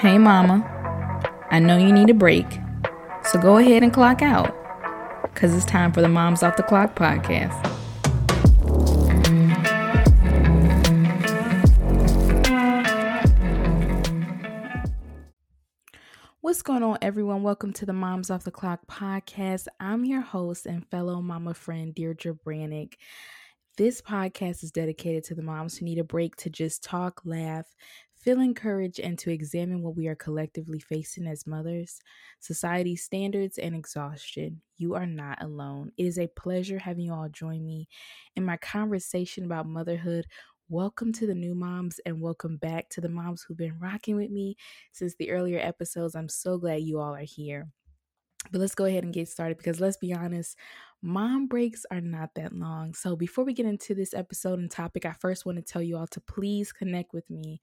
Hey, mama. I know you need a break, so go ahead and clock out, because it's time for the Moms Off the Clock podcast. What's going on, everyone? Welcome to the Moms Off the Clock podcast. I'm your host and fellow mama friend, Deirdre Brannick. This podcast is dedicated to the moms who need a break to just talk, laugh, feel encouraged, and to examine what we are collectively facing as mothers, society standards, and exhaustion. You are not alone. It is a pleasure having you all join me in my conversation about motherhood. Welcome to the new moms and welcome back to the moms who've been rocking with me since the earlier episodes. I'm so glad you all are here. But let's go ahead and get started because let's be honest, mom breaks are not that long. So before we get into this episode and topic, I first want to tell you all to please connect with me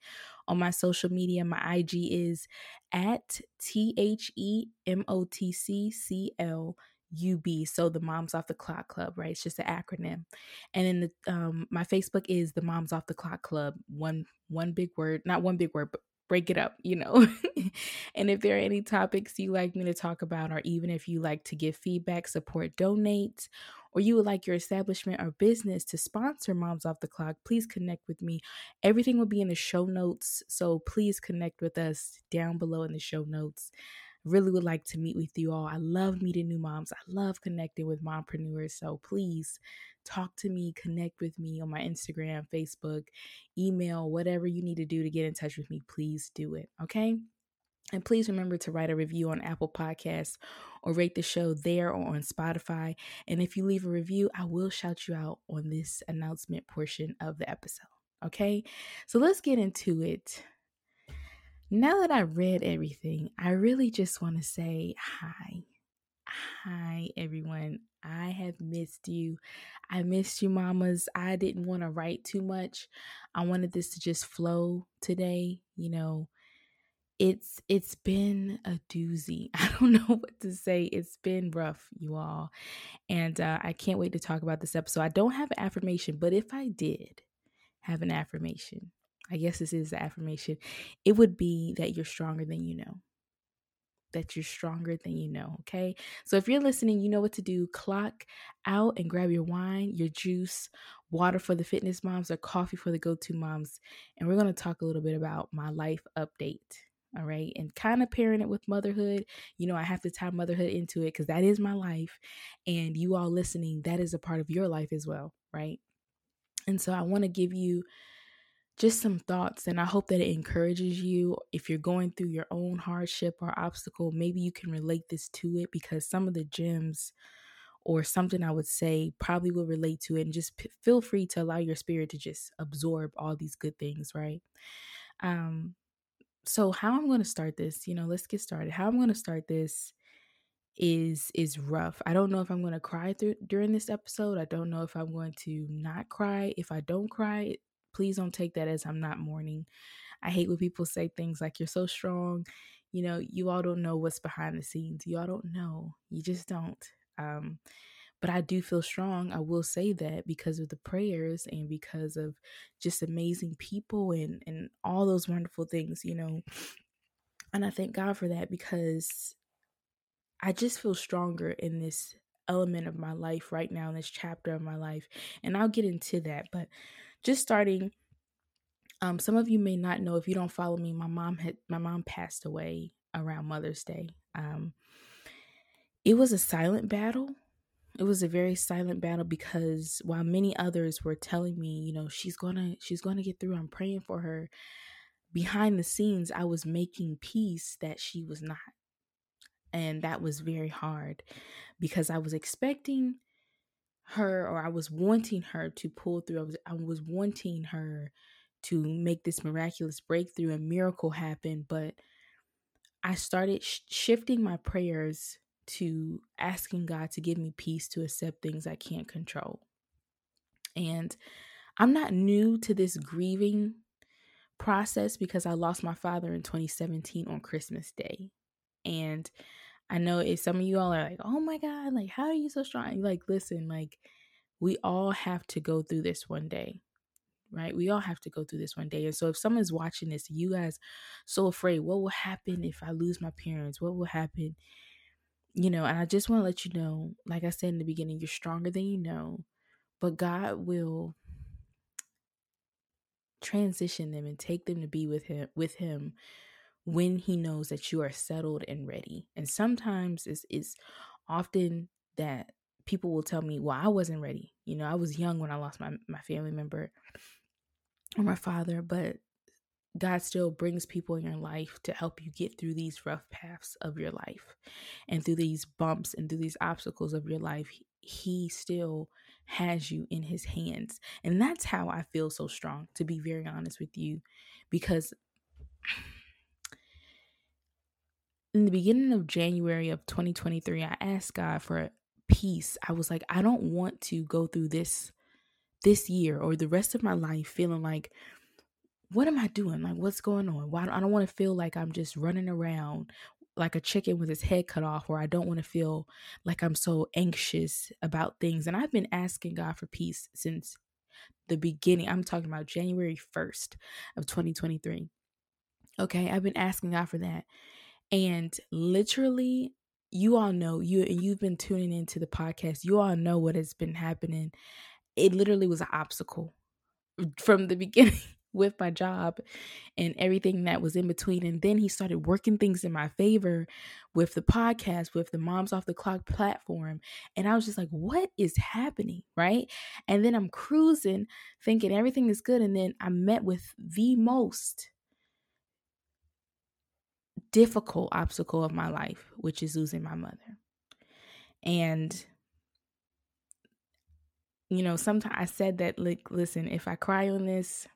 on my social media. My IG is at T H E M O T C C L. UB, so the Moms Off the Clock Club, right? It's just an acronym. And then the um my Facebook is the Moms Off the Clock Club. One one big word, not one big word, but break it up, you know. and if there are any topics you like me to talk about, or even if you like to give feedback, support, donate, or you would like your establishment or business to sponsor Moms Off the Clock, please connect with me. Everything will be in the show notes. So please connect with us down below in the show notes really would like to meet with you all. I love meeting new moms. I love connecting with mompreneurs. So please talk to me, connect with me on my Instagram, Facebook, email, whatever you need to do to get in touch with me, please do it. Okay. And please remember to write a review on Apple Podcasts or rate the show there or on Spotify. And if you leave a review, I will shout you out on this announcement portion of the episode. Okay. So let's get into it. Now that I read everything, I really just want to say hi. Hi, everyone. I have missed you. I missed you, mamas. I didn't want to write too much. I wanted this to just flow today. You know, it's it's been a doozy. I don't know what to say. It's been rough, you all. And uh, I can't wait to talk about this episode. I don't have an affirmation, but if I did have an affirmation, I guess this is the affirmation, it would be that you're stronger than you know. That you're stronger than you know. Okay. So if you're listening, you know what to do. Clock out and grab your wine, your juice, water for the fitness moms, or coffee for the go to moms. And we're to talk a little bit about my life update. All right. And kind of pairing it with motherhood. You know, I have to tie motherhood into it because that is my life. And you all listening, that is a part of your life as well. Right. And so I want to give you just some thoughts and i hope that it encourages you if you're going through your own hardship or obstacle maybe you can relate this to it because some of the gems or something i would say probably will relate to it and just p- feel free to allow your spirit to just absorb all these good things right um so how i'm going to start this you know let's get started how i'm going to start this is is rough. I don't know if I'm going to cry through during this episode. I don't know if I'm going to not cry. If I don't cry, please don't take that as I'm not mourning. I hate when people say things like, you're so strong. You know, you all don't know what's behind the scenes. You all don't know. You just don't. Um, but I do feel strong. I will say that because of the prayers and because of just amazing people and, and all those wonderful things, you know. And I thank God for that because I just feel stronger in this element of my life right now, in this chapter of my life. And I'll get into that. But just starting um some of you may not know if you don't follow me my mom had my mom passed away around mother's day. Um it was a silent battle. It was a very silent battle because while many others were telling me you know she's gonna she's gonna get through i'm praying for her behind the scenes i was making peace that she was not. And that was very hard because i was expecting her or I was wanting her to pull through. I was I was wanting her to make this miraculous breakthrough and miracle happen, but I started sh- shifting my prayers to asking God to give me peace to accept things I can't control. And I'm not new to this grieving process because I lost my father in 2017 on Christmas Day. And I know if some of you all are like, oh my God, like, how are you so strong? Like, listen, like, we all have to go through this one day, right? We all have to go through this one day. And so if someone's watching this, you guys so afraid, what will happen if I lose my parents? What will happen? You know, and I just want to let you know, like I said in the beginning, you're stronger than you know, but God will transition them and take them to be with him with him when he knows that you are settled and ready. And sometimes it's, it's often that people will tell me, well, I wasn't ready. You know, I was young when I lost my, my family member or my father, but God still brings people in your life to help you get through these rough paths of your life and through these bumps and through these obstacles of your life. He still has you in his hands. And that's how I feel so strong, to be very honest with you, because in the beginning of January of 2023, I asked God for peace. I was like, I don't want to go through this this year or the rest of my life feeling like what am I doing? Like what's going on? Why I don't want to feel like I'm just running around like a chicken with his head cut off or I don't want to feel like I'm so anxious about things. And I've been asking God for peace since the beginning. I'm talking about January 1st of 2023. Okay, I've been asking God for that. And literally you all know you you've been tuning into the podcast. You all know what has been happening. It literally was an obstacle from the beginning with my job and everything that was in between. And then he started working things in my favor with the podcast, with the Moms Off the Clock platform. And I was just like, what is happening? Right. And then I'm cruising, thinking everything is good. And then I met with the most difficult obstacle of my life, which is losing my mother. And you know, sometimes I said that like listen, if I cry on this,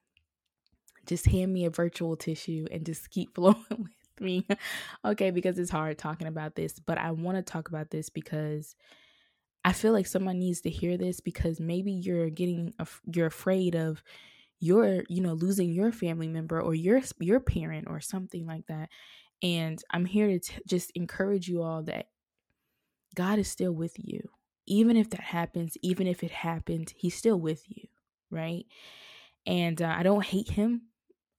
just hand me a virtual tissue and just keep flowing with me. okay, because it's hard talking about this, but I want to talk about this because I feel like someone needs to hear this because maybe you're getting you're afraid of your, you know, losing your family member or your your parent or something like that and I'm here to t- just encourage you all that God is still with you. Even if that happens, even if it happened, He's still with you, right? And uh, I don't hate Him.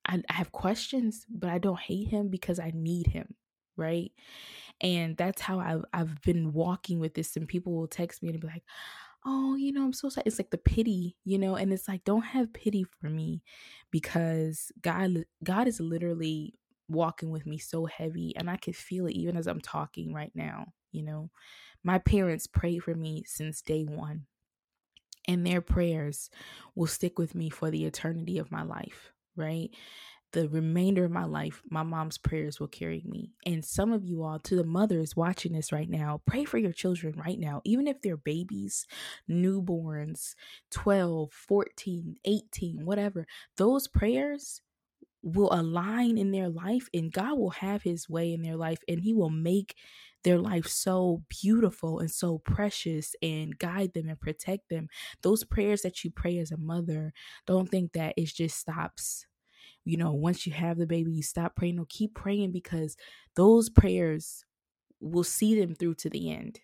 I, I have questions, but I don't hate Him because I need Him, right? And that's how I've, I've been walking with this. And people will text me and be like, oh, you know, I'm so sad. It's like the pity, you know, and it's like, don't have pity for me because God, God is literally walking with me so heavy and I could feel it even as I'm talking right now, you know. My parents prayed for me since day 1. And their prayers will stick with me for the eternity of my life, right? The remainder of my life, my mom's prayers will carry me. And some of you all, to the mothers watching this right now, pray for your children right now, even if they're babies, newborns, 12, 14, 18, whatever. Those prayers will align in their life and God will have his way in their life and he will make their life so beautiful and so precious and guide them and protect them. Those prayers that you pray as a mother, don't think that it just stops. You know, once you have the baby, you stop praying. No, keep praying because those prayers will see them through to the end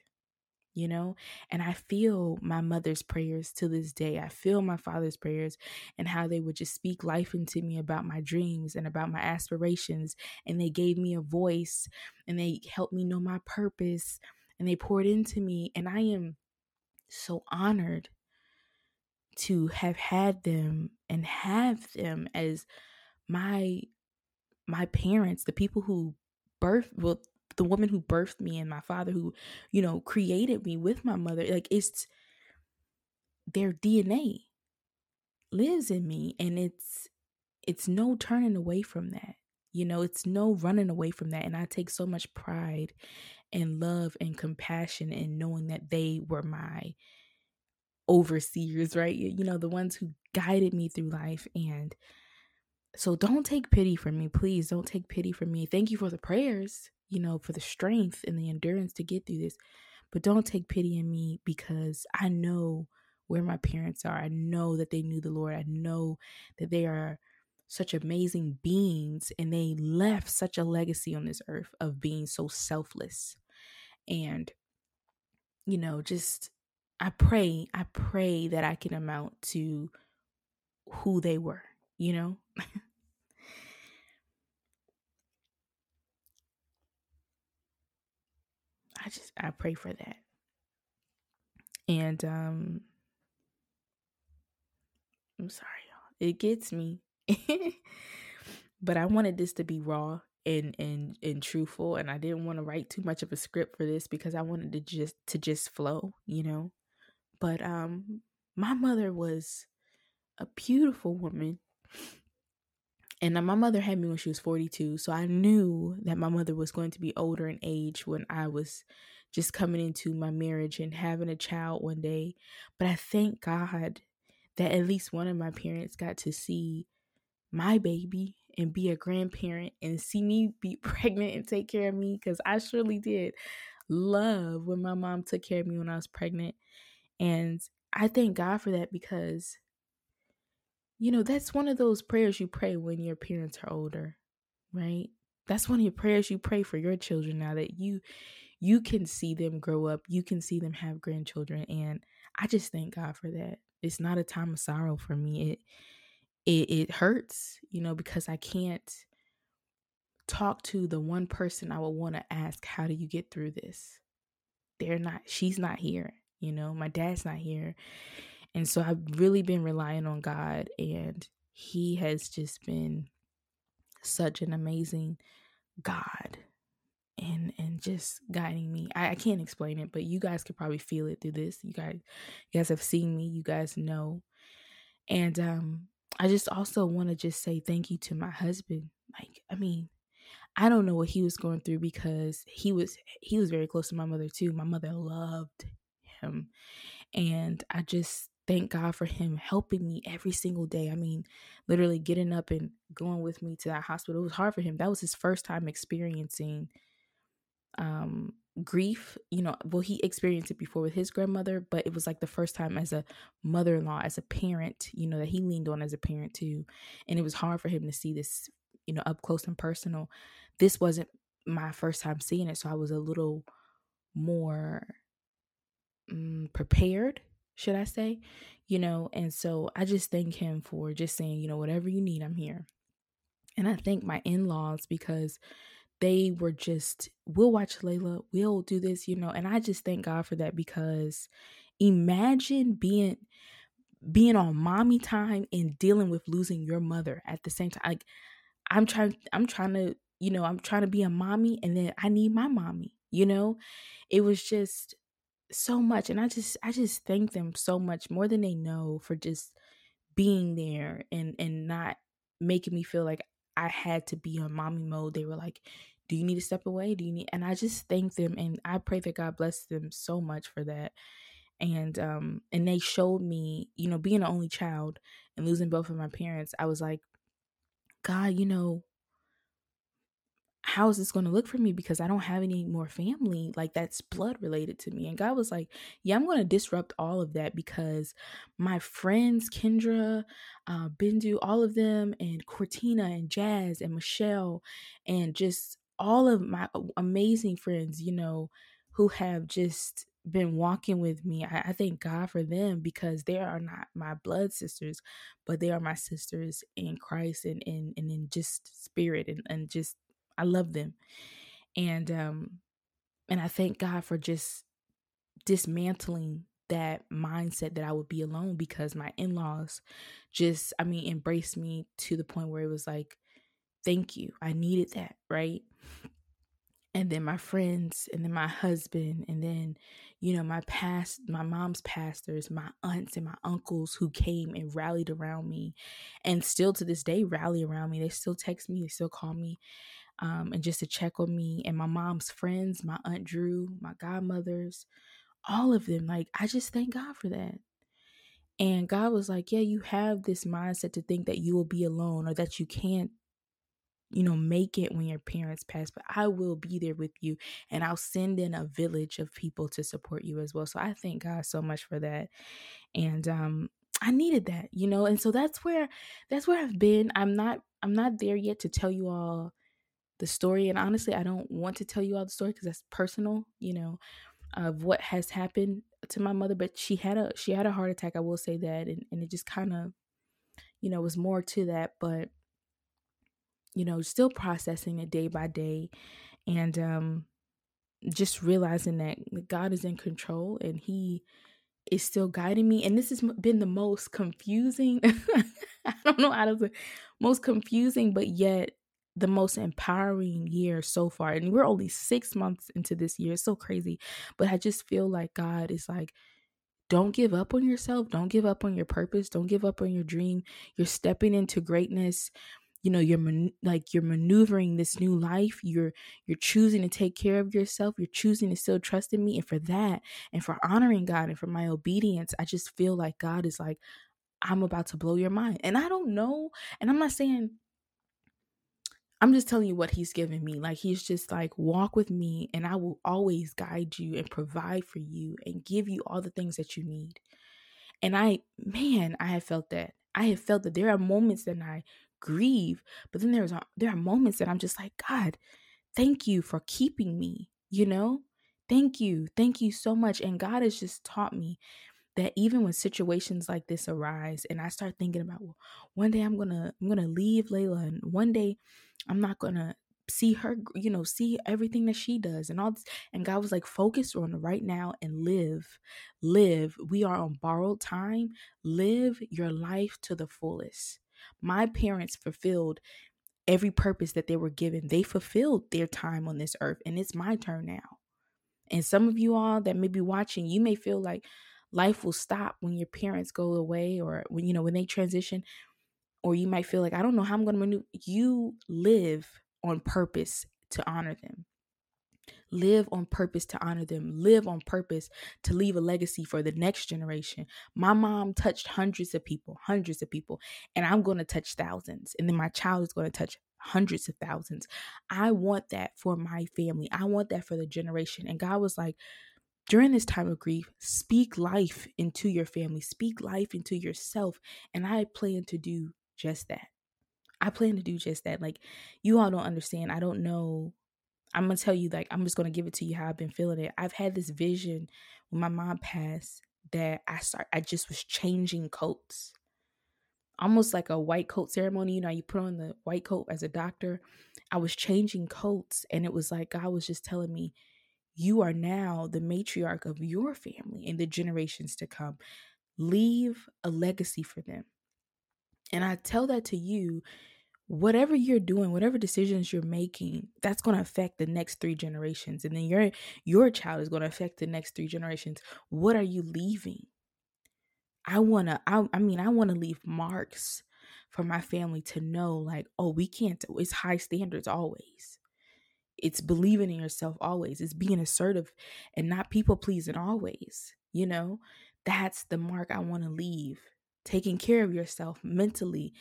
you know? And I feel my mother's prayers to this day. I feel my father's prayers and how they would just speak life into me about my dreams and about my aspirations. And they gave me a voice and they helped me know my purpose and they poured into me. And I am so honored to have had them and have them as my my parents the people who birthed well the woman who birthed me and my father who, you know, created me with my mother. Like it's their DNA lives in me and it's it's no turning away from that. You know, it's no running away from that. And I take so much pride and love and compassion in knowing that they were my overseers, right? You know, the ones who guided me through life. And so don't take pity from me. Please don't take pity from me. Thank you for the prayers you know, for the strength and the endurance to get through this. But don't take pity in me because I know where my parents are. I know that they knew the Lord. I know that they are such amazing beings and they left such a legacy on this earth of being so selfless. And, you know, just I pray, I pray that I can amount to who they were, you know? I just I pray for that. And um I'm sorry, y'all. It gets me. but I wanted this to be raw and and and truthful and I didn't want to write too much of a script for this because I wanted to just to just flow, you know. But um my mother was a beautiful woman. And my mother had me when she was 42, so I knew that my mother was going to be older in age when I was just coming into my marriage and having a child one day. But I thank God that at least one of my parents got to see my baby and be a grandparent and see me be pregnant and take care of me because I surely did love when my mom took care of me when I was pregnant. And I thank God for that because, you know, that's one of those prayers you pray when your parents are older, right? That's one of your prayers you pray for your children now that you you can see them grow up, you can see them have grandchildren and I just thank God for that. It's not a time of sorrow for me. It it it hurts, you know, because I can't talk to the one person I would want to ask, how do you get through this? They're not she's not here, you know, my dad's not here. And so I've really been relying on God and he has just been such an amazing God and and just guiding me. I, I can't explain it, but you guys could probably feel it through this. You guys you guys have seen me, you guys know. And um I just also want to just say thank you to my husband. Like, I mean, I don't know what he was going through because he was he was very close to my mother too. My mother loved him. And I just thank God for him helping me every single day. I mean, literally getting up and going with me to that hospital. It was hard for him. That was his first time experiencing um grief you know well he experienced it before with his grandmother but it was like the first time as a mother-in-law as a parent you know that he leaned on as a parent too and it was hard for him to see this you know up close and personal this wasn't my first time seeing it so i was a little more um, prepared should i say you know and so i just thank him for just saying you know whatever you need i'm here and i thank my in-laws because they were just, we'll watch Layla, we'll do this, you know, and I just thank God for that because imagine being being on mommy time and dealing with losing your mother at the same time. Like I'm trying I'm trying to, you know, I'm trying to be a mommy and then I need my mommy, you know? It was just so much and I just I just thank them so much more than they know for just being there and and not making me feel like I had to be on mommy mode. They were like, Do you need to step away? Do you need and I just thank them and I pray that God bless them so much for that. And um and they showed me, you know, being an only child and losing both of my parents, I was like, God, you know, how is this going to look for me because I don't have any more family like that's blood related to me. And God was like, Yeah, I'm going to disrupt all of that because my friends, Kendra, uh, Bindu, all of them, and Cortina and Jazz and Michelle, and just all of my amazing friends, you know, who have just been walking with me. I, I, thank God for them because they are not my blood sisters, but they are my sisters in Christ and and, and in just spirit and, and just I love them. And um and I thank God for just dismantling that mindset that I would be alone because my in-laws just I mean embraced me to the point where it was like thank you. I needed that, right? And then my friends and then my husband and then you know my past my mom's pastors, my aunts and my uncles who came and rallied around me and still to this day rally around me. They still text me, they still call me um, and just to check on me and my mom's friends, my aunt Drew, my godmothers, all of them. Like, I just thank God for that. And God was like, Yeah, you have this mindset to think that you will be alone or that you can't, you know, make it when your parents pass, but I will be there with you and I'll send in a village of people to support you as well. So I thank God so much for that. And um I needed that, you know, and so that's where that's where I've been. I'm not I'm not there yet to tell you all the story. And honestly, I don't want to tell you all the story because that's personal, you know, of what has happened to my mother. But she had a she had a heart attack. I will say that, and and it just kind of, you know, was more to that, but you know, still processing it day by day and um just realizing that God is in control and he is still guiding me and this has been the most confusing I don't know how to say most confusing but yet the most empowering year so far and we're only 6 months into this year it's so crazy but I just feel like God is like don't give up on yourself don't give up on your purpose don't give up on your dream you're stepping into greatness you know you're man- like you're maneuvering this new life you're you're choosing to take care of yourself you're choosing to still trust in me and for that and for honoring god and for my obedience i just feel like god is like i'm about to blow your mind and i don't know and i'm not saying I'm just telling you what he's given me. Like he's just like walk with me and I will always guide you and provide for you and give you all the things that you need. And I man, I have felt that. I have felt that there are moments that I grieve, but then there's there are moments that I'm just like, God, thank you for keeping me, you know? Thank you. Thank you so much. And God has just taught me that even when situations like this arise and I start thinking about well, one day I'm going to I'm going to leave Layla and one day I'm not going to see her you know see everything that she does and all this and god was like focus on the right now and live live we are on borrowed time live your life to the fullest my parents fulfilled every purpose that they were given. They fulfilled their time on this earth, and it's my turn now. And some of you all that may be watching, you may feel like life will stop when your parents go away or when you know when they transition or you might feel like I don't know how I'm going to maneuver. You live on purpose to honor them live on purpose to honor them, live on purpose to leave a legacy for the next generation. My mom touched hundreds of people, hundreds of people, and I'm going to touch thousands. And then my child is going to touch hundreds of thousands. I want that for my family. I want that for the generation. And God was like, during this time of grief, speak life into your family, speak life into yourself. And I plan to do just that. I plan to do just that. Like, you all don't understand. I don't know I'm gonna tell you, like, I'm just gonna give it to you how I've been feeling it. I've had this vision when my mom passed that I start I just was changing coats. Almost like a white coat ceremony, you know, you put on the white coat as a doctor. I was changing coats, and it was like God was just telling me, You are now the matriarch of your family and the generations to come. Leave a legacy for them. And I tell that to you whatever you're doing whatever decisions you're making that's going to affect the next three generations and then your your child is going to affect the next three generations what are you leaving i want to I, I mean i want to leave marks for my family to know like oh we can't it's high standards always it's believing in yourself always it's being assertive and not people pleasing always you know that's the mark i want to leave taking care of yourself mentally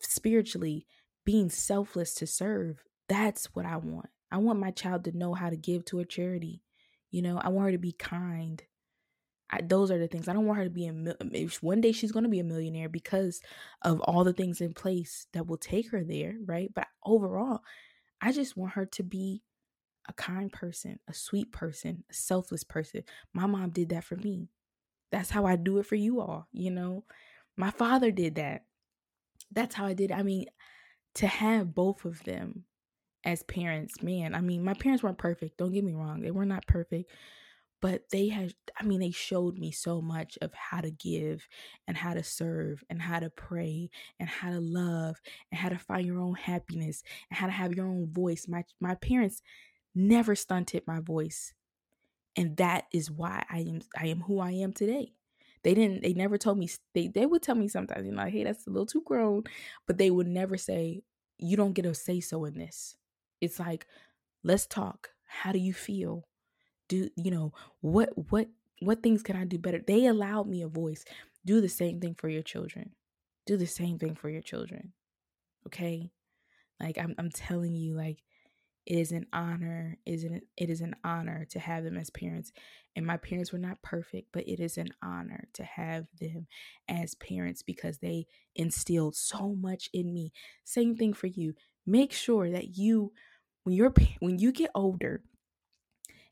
spiritually being selfless to serve. That's what I want. I want my child to know how to give to a charity. You know, I want her to be kind. I, those are the things. I don't want her to be a um, one day she's going to be a millionaire because of all the things in place that will take her there, right? But overall, I just want her to be a kind person, a sweet person, a selfless person. My mom did that for me. That's how I do it for you all, you know. My father did that. That's how I did. It. I mean, to have both of them as parents, man, I mean, my parents weren't perfect. Don't get me wrong. They were not perfect, but they had, I mean, they showed me so much of how to give and how to serve and how to pray and how to love and how to find your own happiness and how to have your own voice. My, my parents never stunted my voice. And that is why I am, I am who I am today. They didn't, they never told me, they, they would tell me sometimes, you know, like, hey, that's a little too grown, but they would never say, you don't get a say so in this. It's like, let's talk. How do you feel? Do, you know, what, what, what things can I do better? They allowed me a voice. Do the same thing for your children. Do the same thing for your children. Okay? Like I'm I'm telling you like it is an honor is it it is an honor to have them as parents and my parents were not perfect but it is an honor to have them as parents because they instilled so much in me same thing for you make sure that you when you're when you get older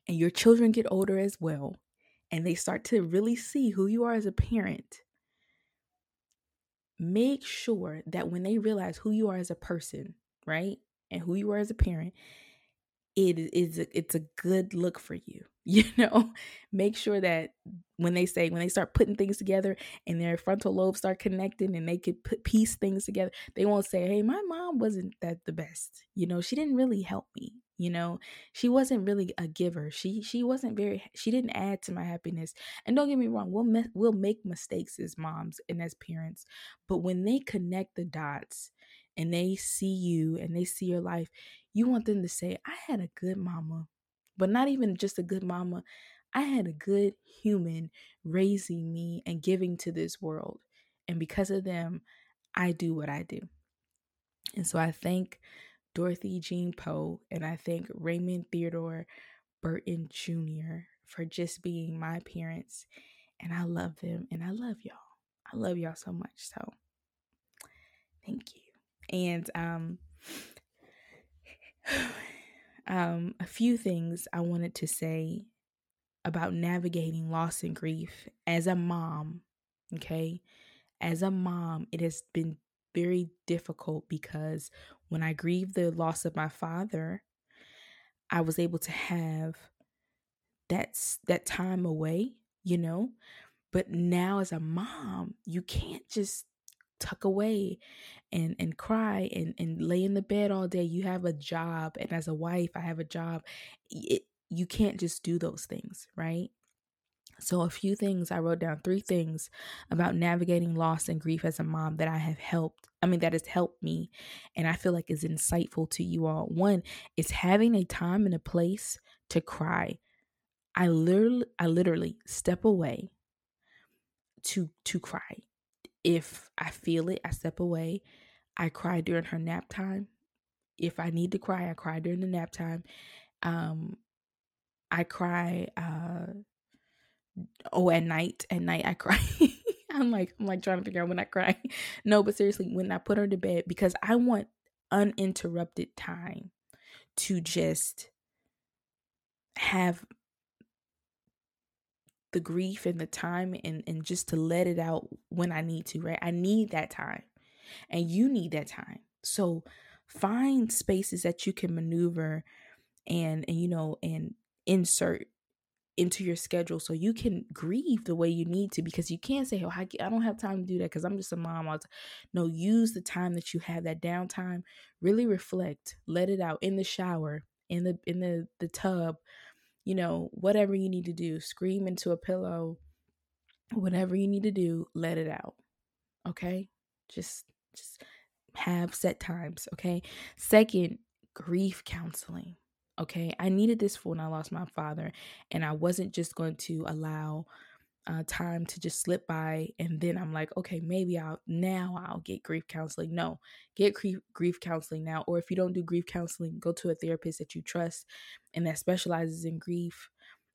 and your children get older as well and they start to really see who you are as a parent make sure that when they realize who you are as a person, right? And who you are as a parent, it is a, it's a good look for you. You know, make sure that when they say when they start putting things together and their frontal lobes start connecting and they could put piece things together, they won't say, "Hey, my mom wasn't that the best." You know, she didn't really help me. You know, she wasn't really a giver. She she wasn't very. She didn't add to my happiness. And don't get me wrong, we'll me, we'll make mistakes as moms and as parents, but when they connect the dots and they see you and they see your life, you want them to say, I had a good mama, but not even just a good mama. I had a good human raising me and giving to this world. And because of them, I do what I do. And so I thank Dorothy Jean Powe and I thank Raymond Theodore Burton Jr. for just being my parents. And I love them and I love y'all. I love y'all so much. So thank you. And um um, a few things I wanted to say about navigating loss and grief as a mom. Okay. As a mom, it has been very difficult because when I grieved the loss of my father, I was able to have that that time away, you know. But now as a mom, you can't just tuck away and and cry and and lay in the bed all day. You have a job and as a wife i have a job. It, you can't just do those things right? So a few things i wrote down three things about navigating loss and grief as a mom that i have helped i mean that has helped me and i feel like is insightful to you all one is having a time and a place to cry i literally i literally step away to to cry if I feel it, I step away. I cry during her nap time. If I need to cry, I cry during the nap time. Um, I cry. Uh, oh, at night. At night, I cry. I'm like, I'm like trying to figure out when I cry. no, but seriously, when I put her to bed, because I want uninterrupted time to just have the grief and the time and, and just to let it out when I need to, right? I need that time. And you need that time. So find spaces that you can maneuver and and you know and insert into your schedule so you can grieve the way you need to because you can't say oh I, I don't have time to do that because i'm just a mom I'll no use the time that you have that downtime really reflect let it out in the shower in the in the the tub you know, whatever you need to do, scream into a pillow, whatever you need to do, let it out. Okay? Just just have set times, okay? Second, grief counseling. Okay? I needed this for when I lost my father and I wasn't just going to allow uh, time to just slip by and then i'm like okay maybe i'll now i'll get grief counseling no get grief, grief counseling now or if you don't do grief counseling go to a therapist that you trust and that specializes in grief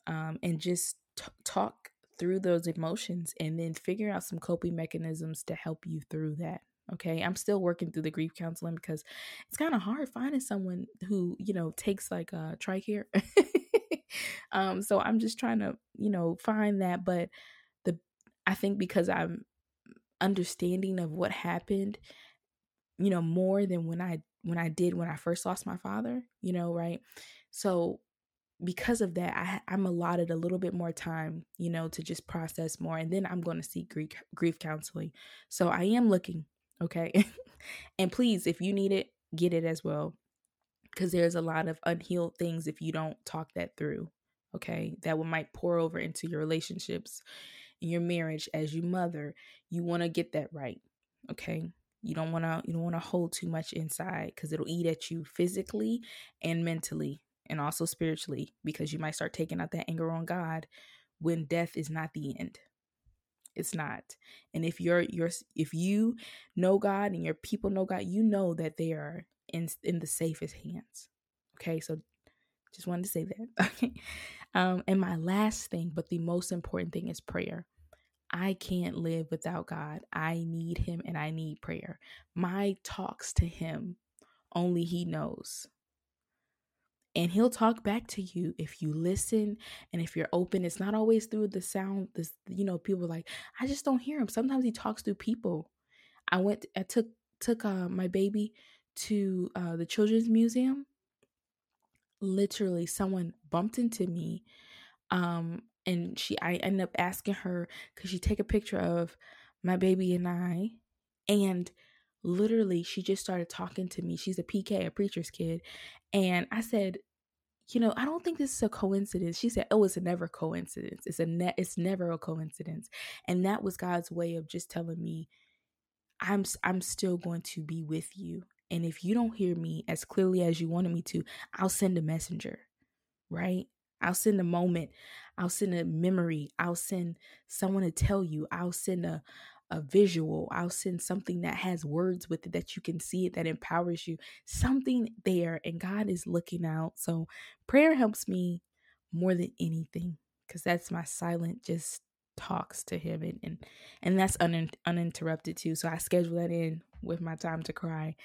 um, and just t- talk through those emotions and then figure out some coping mechanisms to help you through that okay i'm still working through the grief counseling because it's kind of hard finding someone who you know takes like a tricare um, so I'm just trying to, you know, find that. But the I think because I'm understanding of what happened, you know, more than when I when I did when I first lost my father, you know, right? So because of that, I, I'm allotted a little bit more time, you know, to just process more, and then I'm going to seek grief grief counseling. So I am looking, okay. and please, if you need it, get it as well because there's a lot of unhealed things if you don't talk that through okay? That will might pour over into your relationships your marriage as you mother. You want to get that right okay? You don't want to you don't want to hold too much inside because it'll eat at you physically and mentally and also spiritually because you might start taking out that anger on god when death is not the end it's not and if you're you're if you know god and your people know god you know that they are in in the safest hands. Okay, so just wanted to say that. Okay. Um, and my last thing, but the most important thing is prayer. I can't live without God. I need Him and I need prayer. My talks to Him, only He knows. And He'll talk back to you if you listen and if you're open. It's not always through the sound. This, you know, people like, I just don't hear Him. Sometimes He talks through people. I went I took took uh, my baby to uh, the children's museum. Literally someone bumped into me um and she I ended up asking her could she take a picture of my baby and I and literally she just started talking to me. She's a PK, a preacher's kid. And I said, you know, I don't think this is a coincidence. She said, "Oh, it's a never coincidence. It's a ne- it's never a coincidence." And that was God's way of just telling me, "I'm I'm still going to be with you. And if you don't hear me as clearly as you wanted me to, I'll send a messenger." Right? I'll send a moment. I'll send a memory. I'll send someone to tell you. I'll send a a visual. I'll send something that has words with it that you can see it, that empowers you. Something there, and God is looking out. So prayer helps me more than anything because that's my silent just talks to him and and, and that's un, uninterrupted too so i schedule that in with my time to cry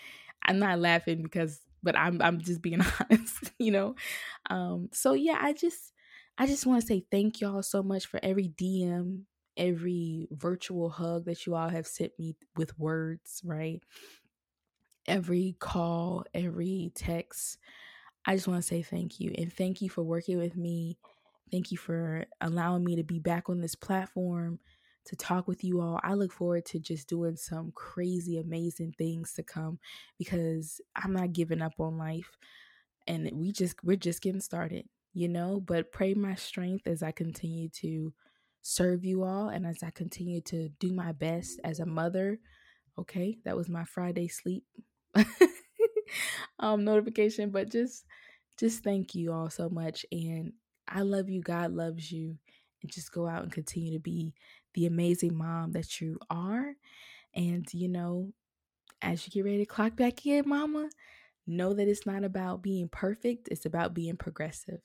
i'm not laughing because but i'm i'm just being honest you know um so yeah i just i just want to say thank y'all so much for every dm every virtual hug that you all have sent me with words, right? Every call, every text. I just want to say thank you. And thank you for working with me. Thank you for allowing me to be back on this platform to talk with you all. I look forward to just doing some crazy, amazing things to come because I'm not giving up on life. And we just, we're just getting started, you know? But pray my strength as I continue to serve you all and as I continue to do my best as a mother. Okay, that was my Friday sleep um notification, but just just thank you all so much and I love you. God loves you. And just go out and continue to be the amazing mom that you are. And you know, as you get ready to clock back in, mama, know that it's not about being perfect, it's about being progressive.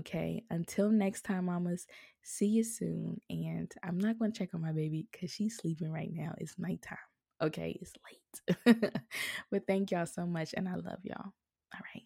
Okay, until next time, mamas, see you soon. And I'm not going to check on my baby because she's sleeping right now. It's nighttime. Okay, it's late. but thank y'all so much, and I love y'all. All right.